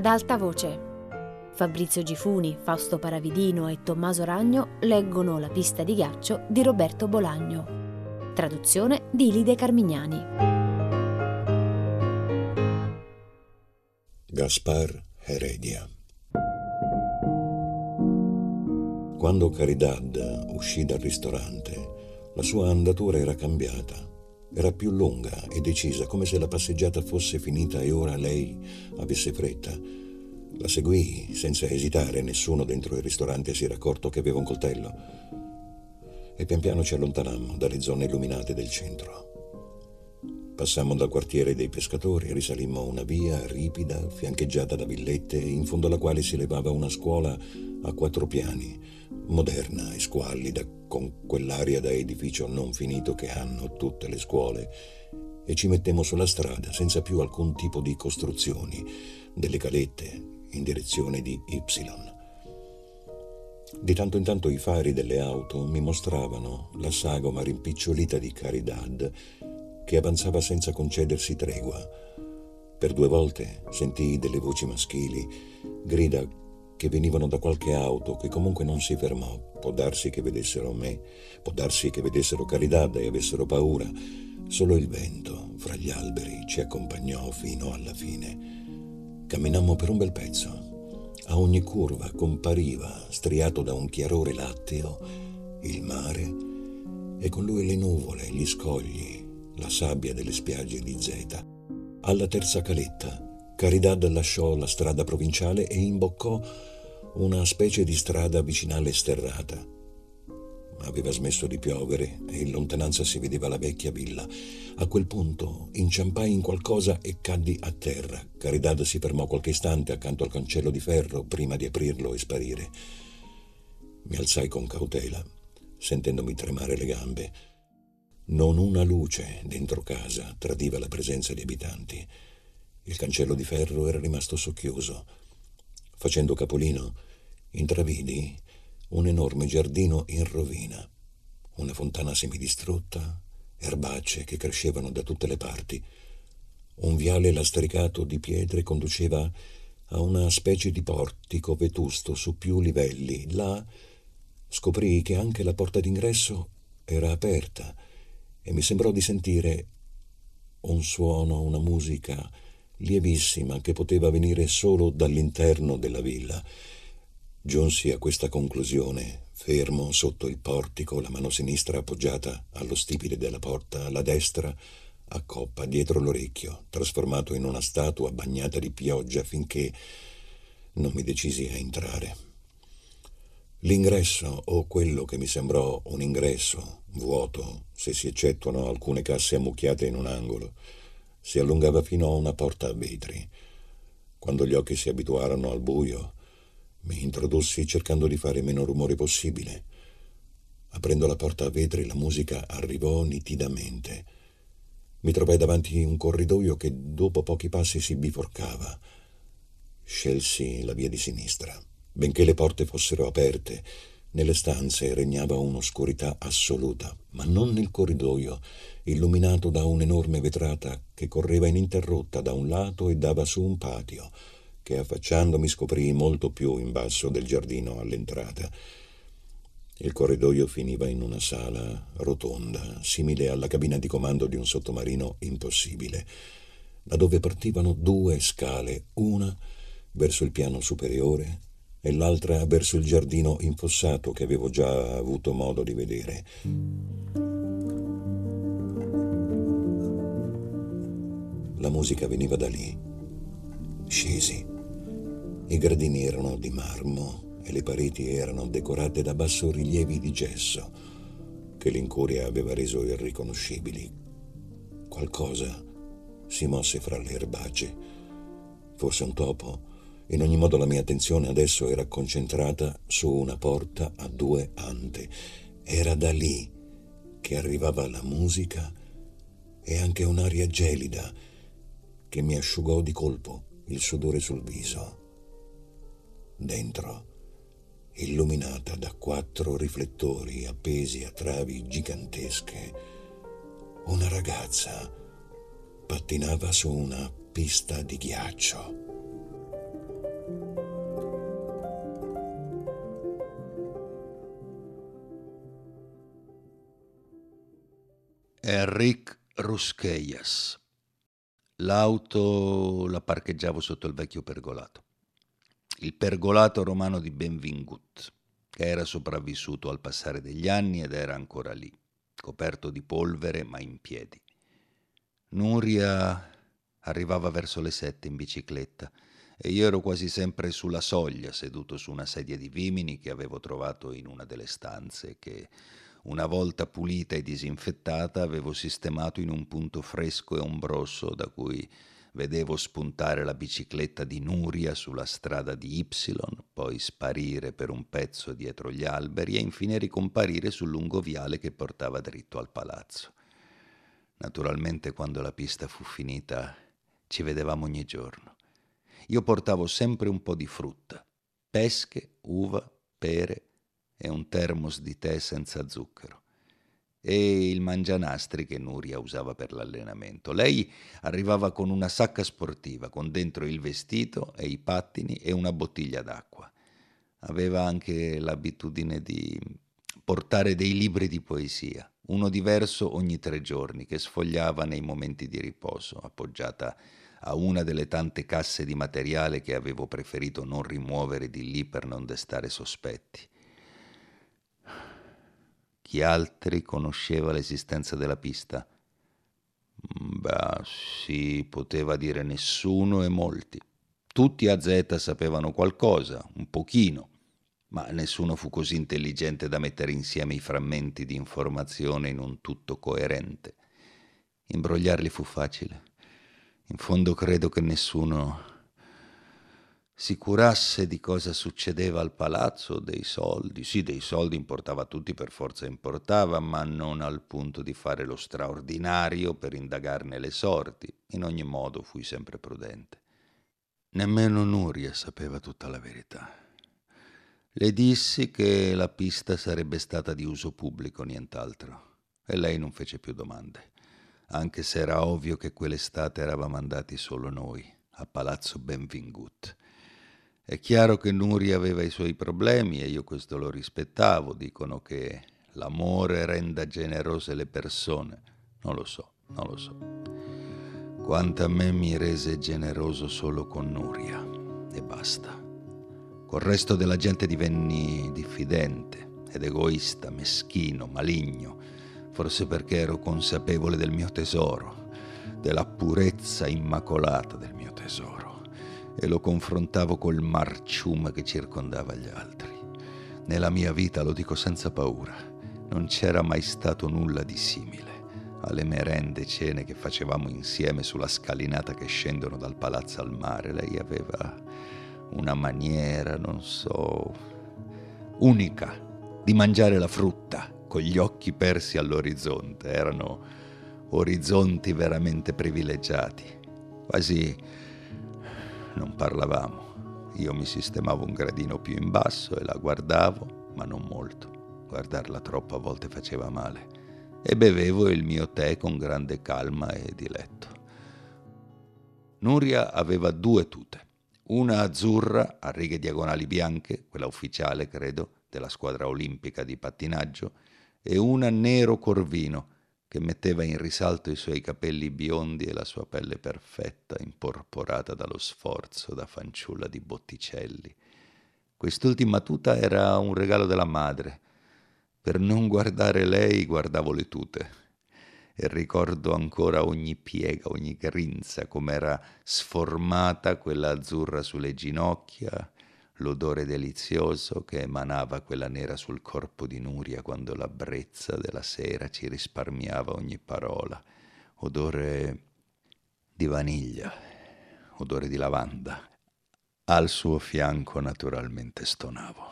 ad alta voce. Fabrizio Gifuni, Fausto Paravidino e Tommaso Ragno leggono La pista di ghiaccio di Roberto Bolagno. Traduzione di Lide Carmignani. Gaspar Heredia Quando Caridad uscì dal ristorante, la sua andatura era cambiata. Era più lunga e decisa, come se la passeggiata fosse finita e ora lei avesse fretta. La seguì senza esitare, nessuno dentro il ristorante si era accorto che aveva un coltello. E pian piano ci allontanammo dalle zone illuminate del centro. Passammo dal quartiere dei pescatori, risalimmo una via ripida, fiancheggiata da villette, in fondo alla quale si levava una scuola a quattro piani, moderna e squallida, con quell'aria da edificio non finito che hanno tutte le scuole, e ci mettemmo sulla strada senza più alcun tipo di costruzioni, delle calette in direzione di Y. Di tanto in tanto i fari delle auto mi mostravano la sagoma rimpicciolita di Caridad che avanzava senza concedersi tregua. Per due volte sentii delle voci maschili, grida che venivano da qualche auto che comunque non si fermò. Può darsi che vedessero me, può darsi che vedessero Caridad e avessero paura. Solo il vento fra gli alberi ci accompagnò fino alla fine. Camminammo per un bel pezzo. A ogni curva compariva, striato da un chiarore latteo, il mare e con lui le nuvole, gli scogli, la sabbia delle spiagge di Zeta. Alla terza caletta Caridad lasciò la strada provinciale e imboccò una specie di strada vicinale sterrata. Aveva smesso di piovere e in lontananza si vedeva la vecchia villa. A quel punto inciampai in qualcosa e caddi a terra. Caridad si fermò qualche istante accanto al cancello di ferro prima di aprirlo e sparire. Mi alzai con cautela, sentendomi tremare le gambe. Non una luce dentro casa tradiva la presenza di abitanti. Il cancello di ferro era rimasto socchiuso. Facendo capolino, intravidi un enorme giardino in rovina, una fontana semidistrutta, erbacce che crescevano da tutte le parti. Un viale lastricato di pietre conduceva a una specie di portico vetusto su più livelli. Là scoprì che anche la porta d'ingresso era aperta e mi sembrò di sentire un suono, una musica lievissima che poteva venire solo dall'interno della villa. Giunsi a questa conclusione, fermo sotto il portico, la mano sinistra appoggiata allo stipite della porta, la destra a coppa dietro l'orecchio, trasformato in una statua bagnata di pioggia finché non mi decisi a entrare. L'ingresso, o quello che mi sembrò un ingresso, vuoto, se si eccettuano alcune casse ammucchiate in un angolo, si allungava fino a una porta a vetri. Quando gli occhi si abituarono al buio, mi introdussi cercando di fare meno rumore possibile. Aprendo la porta a vetri la musica arrivò nitidamente. Mi trovai davanti un corridoio che dopo pochi passi si biforcava. Scelsi la via di sinistra. Benché le porte fossero aperte, nelle stanze regnava un'oscurità assoluta, ma non nel corridoio, illuminato da un'enorme vetrata che correva ininterrotta da un lato e dava su un patio, che affacciandomi scoprì molto più in basso del giardino all'entrata. Il corridoio finiva in una sala rotonda, simile alla cabina di comando di un sottomarino impossibile, da dove partivano due scale, una verso il piano superiore e l'altra verso il giardino infossato che avevo già avuto modo di vedere. La musica veniva da lì. Scesi. I gradini erano di marmo e le pareti erano decorate da bassorilievi di gesso che l'incuria aveva reso irriconoscibili. Qualcosa si mosse fra le erbacce. Forse un topo in ogni modo la mia attenzione adesso era concentrata su una porta a due ante. Era da lì che arrivava la musica e anche un'aria gelida che mi asciugò di colpo il sudore sul viso. Dentro, illuminata da quattro riflettori appesi a travi gigantesche, una ragazza pattinava su una pista di ghiaccio. Enric Ruscheias. L'auto la parcheggiavo sotto il vecchio pergolato, il pergolato romano di Benvingut, che era sopravvissuto al passare degli anni ed era ancora lì, coperto di polvere ma in piedi. Nuria arrivava verso le sette in bicicletta e io ero quasi sempre sulla soglia, seduto su una sedia di vimini che avevo trovato in una delle stanze che una volta pulita e disinfettata, avevo sistemato in un punto fresco e ombroso da cui vedevo spuntare la bicicletta di Nuria sulla strada di Y, poi sparire per un pezzo dietro gli alberi e infine ricomparire sul lungo viale che portava dritto al palazzo. Naturalmente quando la pista fu finita ci vedevamo ogni giorno. Io portavo sempre un po' di frutta, pesche, uva, pere e un termos di tè senza zucchero e il mangianastri che Nuria usava per l'allenamento. Lei arrivava con una sacca sportiva, con dentro il vestito e i pattini e una bottiglia d'acqua. Aveva anche l'abitudine di portare dei libri di poesia, uno diverso ogni tre giorni, che sfogliava nei momenti di riposo, appoggiata a una delle tante casse di materiale che avevo preferito non rimuovere di lì per non destare sospetti. Chi altri conosceva l'esistenza della pista? Mm, beh, si poteva dire nessuno e molti. Tutti a Z sapevano qualcosa, un pochino, ma nessuno fu così intelligente da mettere insieme i frammenti di informazione in un tutto coerente. Imbrogliarli fu facile. In fondo credo che nessuno si curasse di cosa succedeva al palazzo, dei soldi. Sì, dei soldi importava a tutti, per forza importava, ma non al punto di fare lo straordinario per indagarne le sorti. In ogni modo fui sempre prudente. Nemmeno Nuria sapeva tutta la verità. Le dissi che la pista sarebbe stata di uso pubblico, nient'altro, e lei non fece più domande, anche se era ovvio che quell'estate eravamo andati solo noi, a Palazzo Benvingut è chiaro che Nuri aveva i suoi problemi e io questo lo rispettavo. Dicono che l'amore renda generose le persone. Non lo so, non lo so. Quanto a me mi rese generoso solo con Nuria e basta. Col resto della gente divenni diffidente ed egoista, meschino, maligno, forse perché ero consapevole del mio tesoro, della purezza immacolata del mio tesoro e lo confrontavo col marcium che circondava gli altri. Nella mia vita, lo dico senza paura, non c'era mai stato nulla di simile alle merende cene che facevamo insieme sulla scalinata che scendono dal palazzo al mare. Lei aveva una maniera, non so, unica di mangiare la frutta con gli occhi persi all'orizzonte. Erano orizzonti veramente privilegiati, quasi non parlavamo. Io mi sistemavo un gradino più in basso e la guardavo, ma non molto. Guardarla troppo a volte faceva male. E bevevo il mio tè con grande calma e diletto. Nuria aveva due tute, una azzurra a righe diagonali bianche, quella ufficiale credo, della squadra olimpica di pattinaggio, e una nero corvino, che metteva in risalto i suoi capelli biondi e la sua pelle perfetta, imporporata dallo sforzo da fanciulla di Botticelli. Quest'ultima tuta era un regalo della madre. Per non guardare lei guardavo le tute e ricordo ancora ogni piega, ogni grinza, com'era sformata quella azzurra sulle ginocchia, l'odore delizioso che emanava quella nera sul corpo di Nuria quando la brezza della sera ci risparmiava ogni parola, odore di vaniglia, odore di lavanda. Al suo fianco naturalmente stonavo.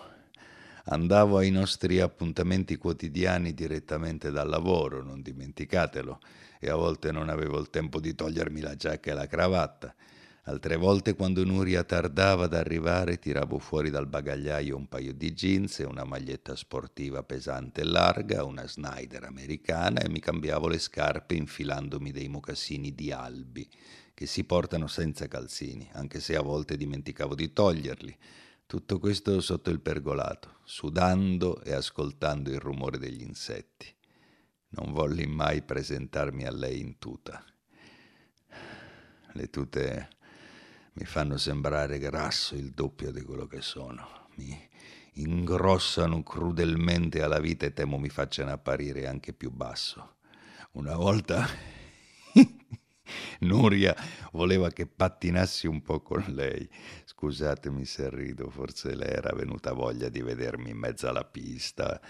Andavo ai nostri appuntamenti quotidiani direttamente dal lavoro, non dimenticatelo, e a volte non avevo il tempo di togliermi la giacca e la cravatta Altre volte quando Nuria tardava ad arrivare tiravo fuori dal bagagliaio un paio di jeans e una maglietta sportiva pesante e larga, una Snyder americana e mi cambiavo le scarpe infilandomi dei mocassini di albi che si portano senza calzini, anche se a volte dimenticavo di toglierli. Tutto questo sotto il pergolato, sudando e ascoltando il rumore degli insetti. Non volli mai presentarmi a lei in tuta. Le tute mi fanno sembrare grasso il doppio di quello che sono. Mi ingrossano crudelmente alla vita e temo mi facciano apparire anche più basso. Una volta Nuria voleva che pattinassi un po' con lei. Scusatemi se rido, forse lei era venuta voglia di vedermi in mezzo alla pista.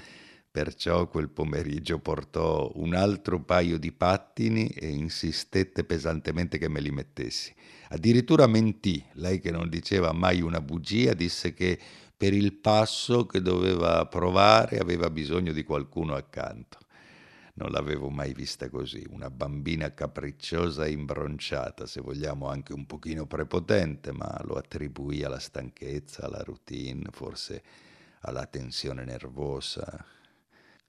Perciò quel pomeriggio portò un altro paio di pattini e insistette pesantemente che me li mettessi. Addirittura mentì, lei che non diceva mai una bugia, disse che per il passo che doveva provare aveva bisogno di qualcuno accanto. Non l'avevo mai vista così, una bambina capricciosa e imbronciata, se vogliamo anche un pochino prepotente, ma lo attribuì alla stanchezza, alla routine, forse alla tensione nervosa.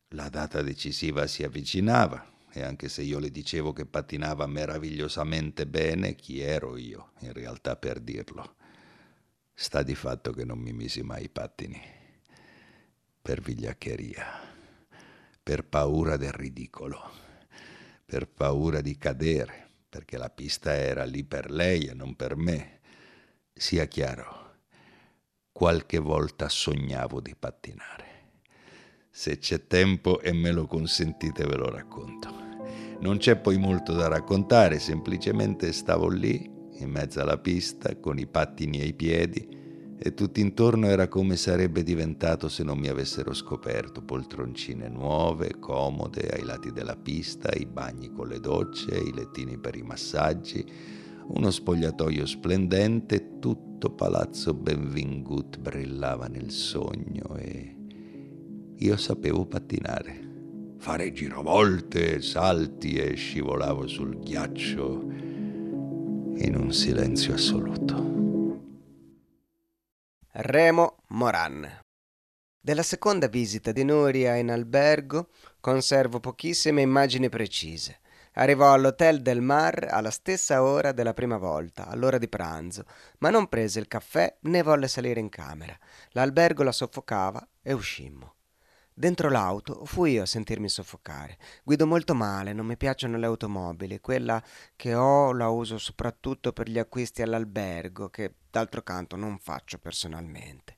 La data decisiva si avvicinava e anche se io le dicevo che pattinava meravigliosamente bene, chi ero io in realtà per dirlo? Sta di fatto che non mi misi mai i pattini per vigliaccheria per paura del ridicolo, per paura di cadere, perché la pista era lì per lei e non per me. Sia chiaro, qualche volta sognavo di pattinare. Se c'è tempo e me lo consentite ve lo racconto. Non c'è poi molto da raccontare, semplicemente stavo lì, in mezzo alla pista, con i pattini ai piedi, e tutto intorno era come sarebbe diventato se non mi avessero scoperto, poltroncine nuove, comode, ai lati della pista, i bagni con le docce, i lettini per i massaggi, uno spogliatoio splendente, tutto palazzo Benvingut brillava nel sogno e io sapevo pattinare, fare giravolte, salti e scivolavo sul ghiaccio in un silenzio assoluto. Remo Moran. Della seconda visita di Nuria in albergo conservo pochissime immagini precise. Arrivò all'Hotel del Mar alla stessa ora della prima volta, all'ora di pranzo, ma non prese il caffè né volle salire in camera. L'albergo la soffocava e uscimmo. Dentro l'auto fui io a sentirmi soffocare. Guido molto male, non mi piacciono le automobili. Quella che ho la uso soprattutto per gli acquisti all'albergo, che d'altro canto non faccio personalmente.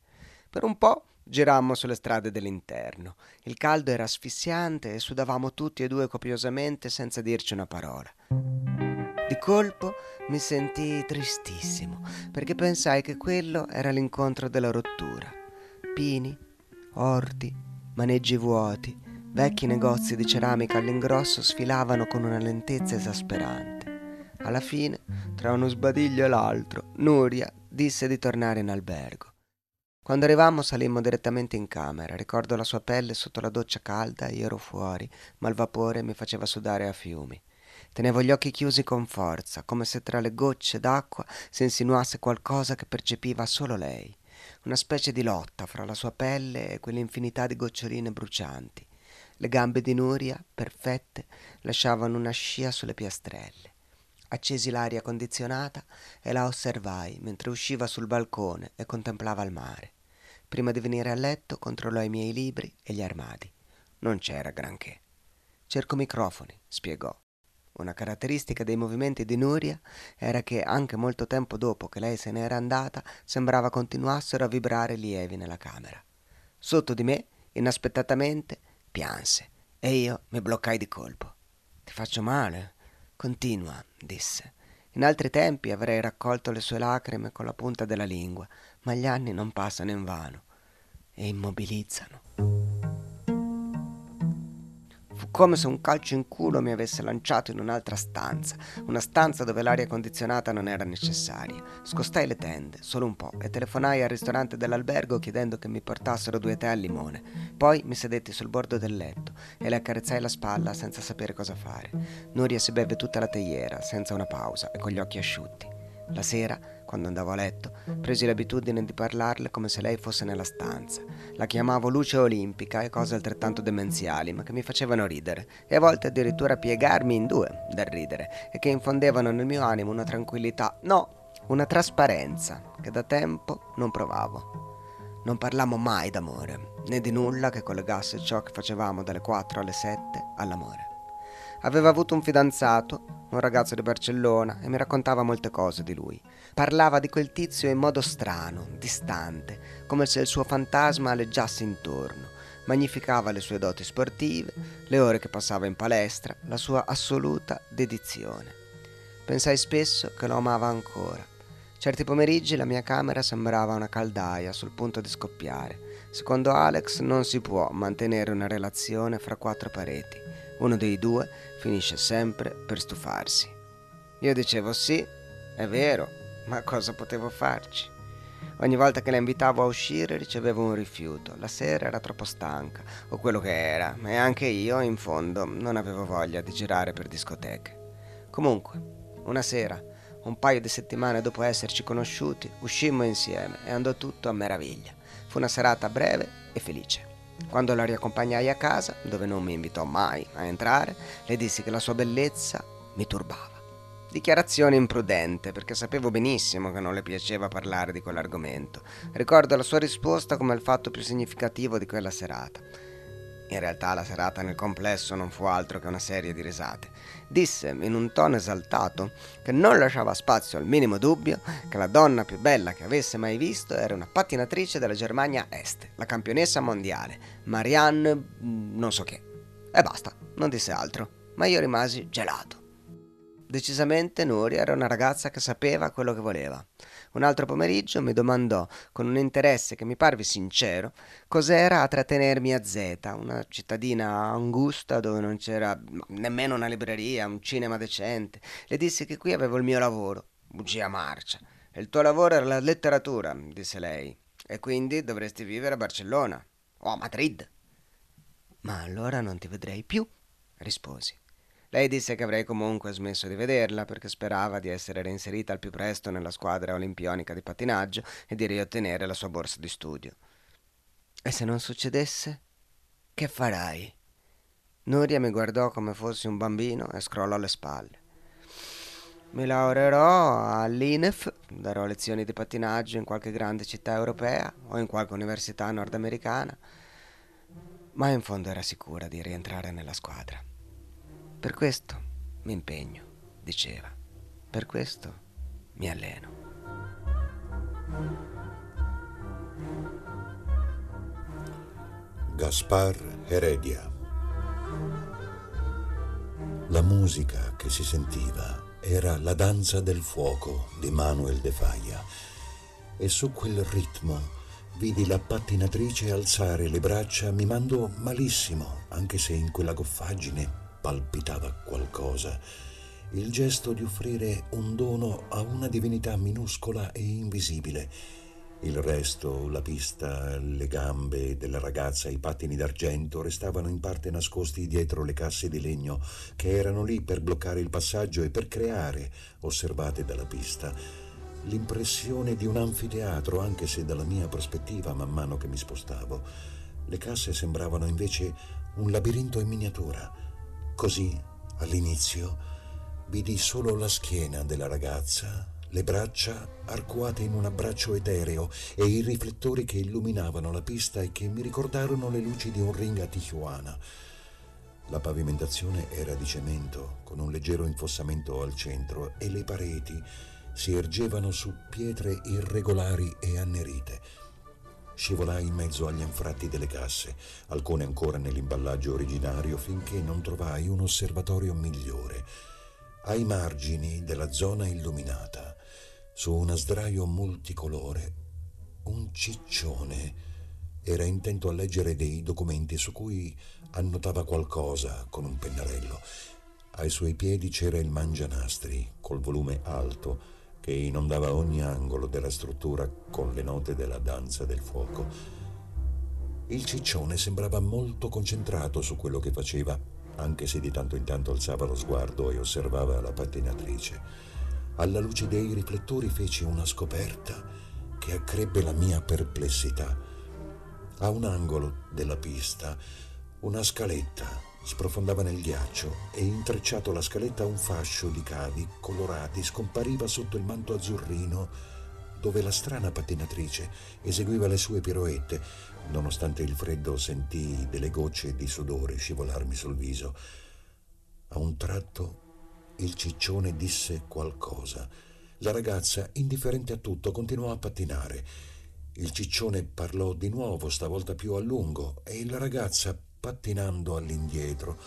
Per un po' girammo sulle strade dell'interno. Il caldo era asfissiante e sudavamo tutti e due copiosamente senza dirci una parola. Di colpo mi sentii tristissimo, perché pensai che quello era l'incontro della rottura. Pini, orti, maneggi vuoti, vecchi negozi di ceramica all'ingrosso sfilavano con una lentezza esasperante. Alla fine, tra uno sbadiglio e l'altro, Nuria disse di tornare in albergo. Quando arrivammo salimmo direttamente in camera. Ricordo la sua pelle sotto la doccia calda, io ero fuori, ma il vapore mi faceva sudare a fiumi. Tenevo gli occhi chiusi con forza, come se tra le gocce d'acqua si insinuasse qualcosa che percepiva solo lei una specie di lotta fra la sua pelle e quell'infinità di goccioline brucianti. Le gambe di Nuria, perfette, lasciavano una scia sulle piastrelle. Accesi l'aria condizionata e la osservai mentre usciva sul balcone e contemplava il mare. Prima di venire a letto controllò i miei libri e gli armadi. Non c'era granché. Cerco microfoni, spiegò. Una caratteristica dei movimenti di Nuria era che anche molto tempo dopo che lei se n'era andata sembrava continuassero a vibrare lievi nella camera. Sotto di me, inaspettatamente, pianse e io mi bloccai di colpo. Ti faccio male? Continua, disse. In altri tempi avrei raccolto le sue lacrime con la punta della lingua, ma gli anni non passano in vano e immobilizzano. Come se un calcio in culo mi avesse lanciato in un'altra stanza, una stanza dove l'aria condizionata non era necessaria. Scostai le tende, solo un po', e telefonai al ristorante dell'albergo chiedendo che mi portassero due tè al limone. Poi mi sedetti sul bordo del letto e le accarezzai la spalla senza sapere cosa fare. Nuria si beve tutta la teiera, senza una pausa e con gli occhi asciutti. La sera quando andavo a letto, presi l'abitudine di parlarle come se lei fosse nella stanza. La chiamavo luce olimpica e cose altrettanto demenziali, ma che mi facevano ridere, e a volte addirittura piegarmi in due dal ridere, e che infondevano nel mio animo una tranquillità, no, una trasparenza, che da tempo non provavo. Non parlammo mai d'amore, né di nulla che collegasse ciò che facevamo dalle 4 alle 7 all'amore. Aveva avuto un fidanzato, un ragazzo di Barcellona, e mi raccontava molte cose di lui. Parlava di quel tizio in modo strano, distante, come se il suo fantasma aleggiasse intorno. Magnificava le sue doti sportive, le ore che passava in palestra, la sua assoluta dedizione. Pensai spesso che lo amava ancora Certi pomeriggi la mia camera sembrava una caldaia sul punto di scoppiare. Secondo Alex non si può mantenere una relazione fra quattro pareti. Uno dei due finisce sempre per stufarsi. Io dicevo sì, è vero, ma cosa potevo farci? Ogni volta che la invitavo a uscire ricevevo un rifiuto. La sera era troppo stanca, o quello che era, e anche io, in fondo, non avevo voglia di girare per discoteche. Comunque, una sera un paio di settimane dopo esserci conosciuti, uscimmo insieme e andò tutto a meraviglia. Fu una serata breve e felice. Quando la riaccompagnai a casa, dove non mi invitò mai a entrare, le dissi che la sua bellezza mi turbava. Dichiarazione imprudente, perché sapevo benissimo che non le piaceva parlare di quell'argomento. Ricordo la sua risposta come il fatto più significativo di quella serata. In realtà la serata nel complesso non fu altro che una serie di risate. Disse in un tono esaltato che non lasciava spazio al minimo dubbio che la donna più bella che avesse mai visto era una pattinatrice della Germania Est, la campionessa mondiale, Marianne mm, non so che. E basta, non disse altro, ma io rimasi gelato. Decisamente Nuria era una ragazza che sapeva quello che voleva. Un altro pomeriggio mi domandò, con un interesse che mi parve sincero, cos'era a trattenermi a Zeta, una cittadina angusta dove non c'era nemmeno una libreria, un cinema decente. Le dissi che qui avevo il mio lavoro. Bugia marcia. Il tuo lavoro era la letteratura, disse lei, e quindi dovresti vivere a Barcellona o a Madrid. Ma allora non ti vedrei più, risposi. Lei disse che avrei comunque smesso di vederla perché sperava di essere reinserita al più presto nella squadra olimpionica di pattinaggio e di riottenere la sua borsa di studio. E se non succedesse? Che farai? Nuria mi guardò come fossi un bambino e scrollò le spalle. Mi laureerò all'INEF, darò lezioni di pattinaggio in qualche grande città europea o in qualche università nordamericana, ma in fondo era sicura di rientrare nella squadra. Per questo mi impegno, diceva. Per questo mi alleno. Gaspar Heredia. La musica che si sentiva era la danza del fuoco di Manuel de Falla e su quel ritmo vidi la pattinatrice alzare le braccia mimando malissimo, anche se in quella goffaggine palpitava qualcosa, il gesto di offrire un dono a una divinità minuscola e invisibile. Il resto, la pista, le gambe della ragazza, i pattini d'argento restavano in parte nascosti dietro le casse di legno che erano lì per bloccare il passaggio e per creare, osservate dalla pista, l'impressione di un anfiteatro, anche se dalla mia prospettiva man mano che mi spostavo. Le casse sembravano invece un labirinto in miniatura Così, all'inizio, vidi solo la schiena della ragazza, le braccia arcuate in un abbraccio etereo e i riflettori che illuminavano la pista e che mi ricordarono le luci di un ring a Tijuana. La pavimentazione era di cemento, con un leggero infossamento al centro, e le pareti si ergevano su pietre irregolari e annerite. Scivolai in mezzo agli anfratti delle casse, alcune ancora nell'imballaggio originario, finché non trovai un osservatorio migliore. Ai margini della zona illuminata, su una sdraio multicolore, un ciccione era intento a leggere dei documenti su cui annotava qualcosa con un pennarello. Ai suoi piedi c'era il mangianastri, col volume alto, che inondava ogni angolo della struttura con le note della danza del fuoco. Il ciccione sembrava molto concentrato su quello che faceva, anche se di tanto in tanto alzava lo sguardo e osservava la pattinatrice. Alla luce dei riflettori feci una scoperta che accrebbe la mia perplessità. A un angolo della pista, una scaletta sprofondava nel ghiaccio e intrecciato alla scaletta un fascio di cavi colorati scompariva sotto il manto azzurrino dove la strana pattinatrice eseguiva le sue piroette. Nonostante il freddo sentii delle gocce di sudore scivolarmi sul viso. A un tratto il ciccione disse qualcosa. La ragazza, indifferente a tutto, continuò a pattinare. Il ciccione parlò di nuovo, stavolta più a lungo, e la ragazza, pattinando all'indietro,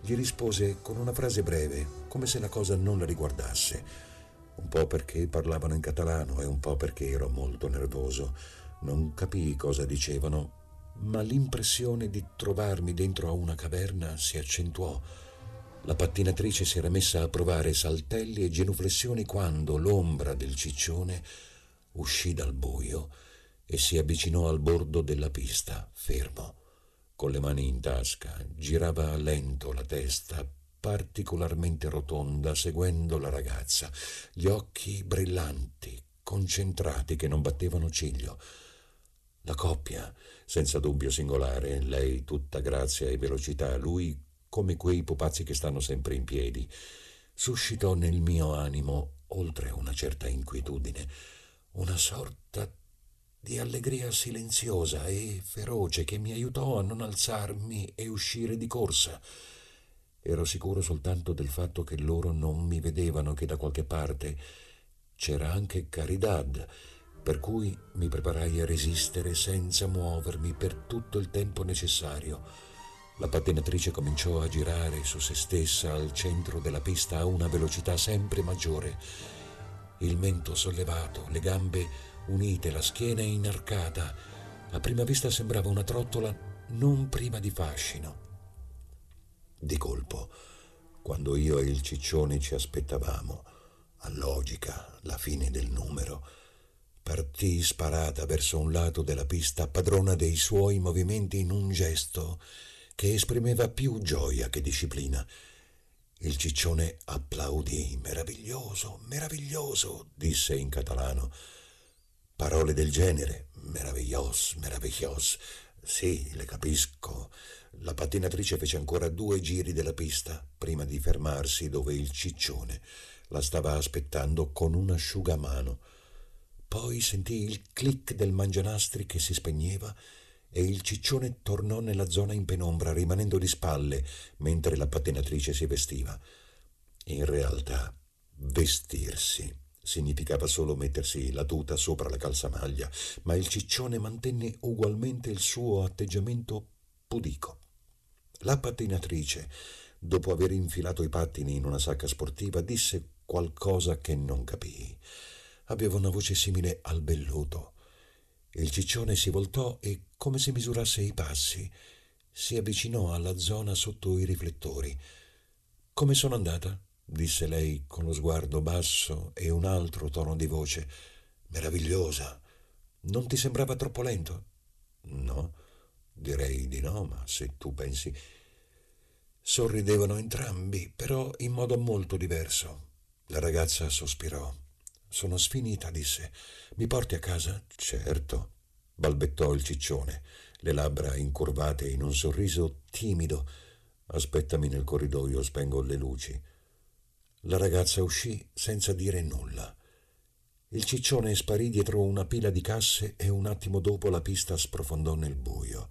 gli rispose con una frase breve, come se la cosa non la riguardasse. Un po' perché parlavano in catalano e un po' perché ero molto nervoso. Non capii cosa dicevano, ma l'impressione di trovarmi dentro a una caverna si accentuò. La pattinatrice si era messa a provare saltelli e genuflessioni quando l'ombra del ciccione uscì dal buio e si avvicinò al bordo della pista, fermo con le mani in tasca, girava lento la testa, particolarmente rotonda, seguendo la ragazza, gli occhi brillanti, concentrati che non battevano ciglio. La coppia, senza dubbio singolare, lei tutta grazia e velocità, lui come quei pupazzi che stanno sempre in piedi, suscitò nel mio animo, oltre una certa inquietudine, una sorta di allegria silenziosa e feroce che mi aiutò a non alzarmi e uscire di corsa. Ero sicuro soltanto del fatto che loro non mi vedevano, che da qualche parte c'era anche Caridad, per cui mi preparai a resistere senza muovermi per tutto il tempo necessario. La pattinatrice cominciò a girare su se stessa al centro della pista a una velocità sempre maggiore. Il mento sollevato, le gambe unite, la schiena inarcata. A prima vista sembrava una trottola non prima di fascino. Di colpo, quando io e il ciccione ci aspettavamo, a logica, la fine del numero, partì sparata verso un lato della pista, padrona dei suoi movimenti in un gesto che esprimeva più gioia che disciplina. Il ciccione applaudì. Meraviglioso, meraviglioso, disse in catalano. Parole del genere, meraviglios, meraviglios. Sì, le capisco. La pattinatrice fece ancora due giri della pista prima di fermarsi dove il ciccione la stava aspettando con un asciugamano. Poi sentì il clic del mangianastri che si spegneva e il ciccione tornò nella zona in penombra, rimanendo di spalle mentre la pattinatrice si vestiva. In realtà, vestirsi significava solo mettersi la tuta sopra la calzamaglia, ma il ciccione mantenne ugualmente il suo atteggiamento pudico. La pattinatrice, dopo aver infilato i pattini in una sacca sportiva, disse qualcosa che non capii. Aveva una voce simile al belluto. Il ciccione si voltò e, come se misurasse i passi, si avvicinò alla zona sotto i riflettori. Come sono andata? Disse lei con lo sguardo basso e un altro tono di voce. Meravigliosa. Non ti sembrava troppo lento? No, direi di no, ma se tu pensi. Sorridevano entrambi, però in modo molto diverso. La ragazza sospirò. Sono sfinita, disse. Mi porti a casa? Certo, balbettò il ciccione, le labbra incurvate in un sorriso timido. Aspettami nel corridoio, spengo le luci. La ragazza uscì senza dire nulla. Il ciccione sparì dietro una pila di casse e un attimo dopo la pista sprofondò nel buio.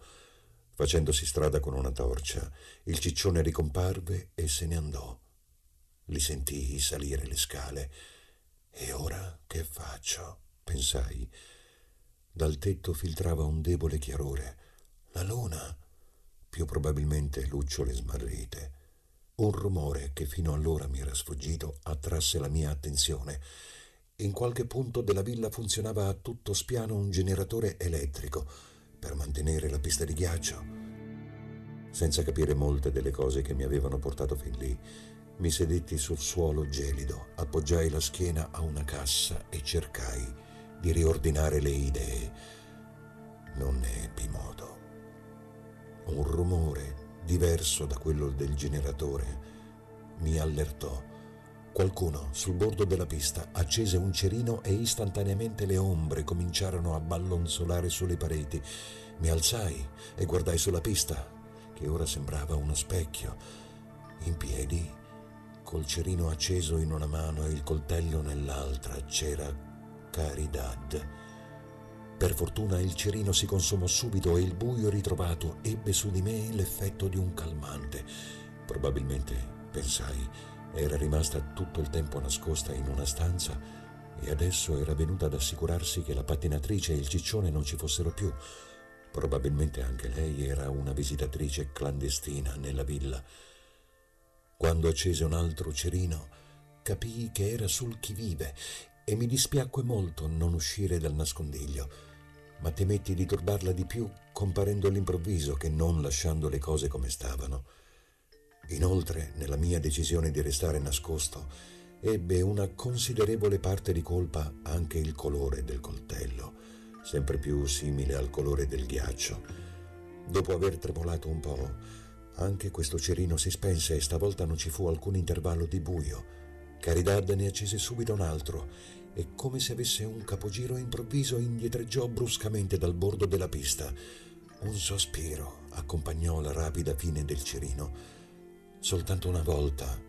Facendosi strada con una torcia, il ciccione ricomparve e se ne andò. Li sentii salire le scale. E ora che faccio? pensai. Dal tetto filtrava un debole chiarore. La luna, più probabilmente lucciole smarrite. Un rumore che fino allora mi era sfuggito attrasse la mia attenzione. In qualche punto della villa funzionava a tutto spiano un generatore elettrico per mantenere la pista di ghiaccio. Senza capire molte delle cose che mi avevano portato fin lì, mi sedetti sul suolo gelido, appoggiai la schiena a una cassa e cercai di riordinare le idee. Non ne ebbi modo. Un rumore diverso da quello del generatore, mi allertò. Qualcuno sul bordo della pista accese un cerino e istantaneamente le ombre cominciarono a ballonzolare sulle pareti. Mi alzai e guardai sulla pista, che ora sembrava uno specchio. In piedi, col cerino acceso in una mano e il coltello nell'altra, c'era Caridad. Per fortuna il cerino si consumò subito e il buio ritrovato ebbe su di me l'effetto di un calmante. Probabilmente, pensai, era rimasta tutto il tempo nascosta in una stanza e adesso era venuta ad assicurarsi che la pattinatrice e il ciccione non ci fossero più. Probabilmente anche lei era una visitatrice clandestina nella villa. Quando accese un altro cerino, capii che era sul chi vive e mi dispiacque molto non uscire dal nascondiglio, ma temetti di turbarla di più comparendo all'improvviso che non lasciando le cose come stavano. Inoltre, nella mia decisione di restare nascosto, ebbe una considerevole parte di colpa anche il colore del coltello sempre più simile al colore del ghiaccio. Dopo aver tremolato un po', anche questo cerino si spense e stavolta non ci fu alcun intervallo di buio. Caridad ne accese subito un altro e come se avesse un capogiro improvviso indietreggiò bruscamente dal bordo della pista. Un sospiro accompagnò la rapida fine del cerino. Soltanto una volta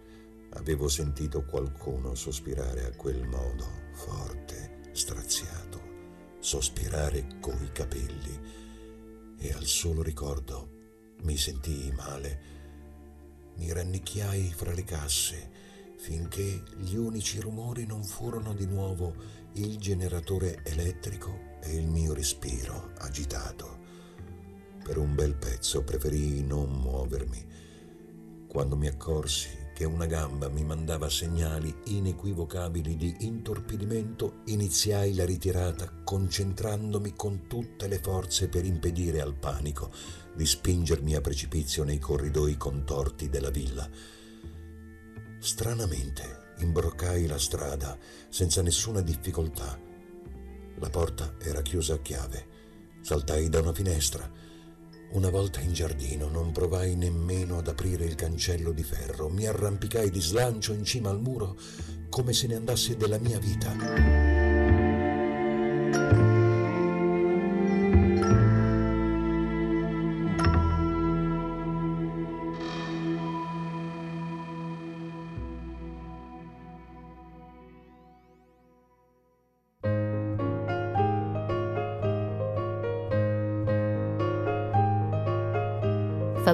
avevo sentito qualcuno sospirare a quel modo, forte, straziato sospirare coi capelli e al solo ricordo mi sentii male. Mi rannicchiai fra le casse finché gli unici rumori non furono di nuovo il generatore elettrico e il mio respiro agitato. Per un bel pezzo preferii non muovermi. Quando mi accorsi che una gamba mi mandava segnali inequivocabili di intorpidimento, iniziai la ritirata concentrandomi con tutte le forze per impedire al panico di spingermi a precipizio nei corridoi contorti della villa. Stranamente imbroccai la strada senza nessuna difficoltà. La porta era chiusa a chiave. Saltai da una finestra una volta in giardino non provai nemmeno ad aprire il cancello di ferro, mi arrampicai di slancio in cima al muro come se ne andasse della mia vita.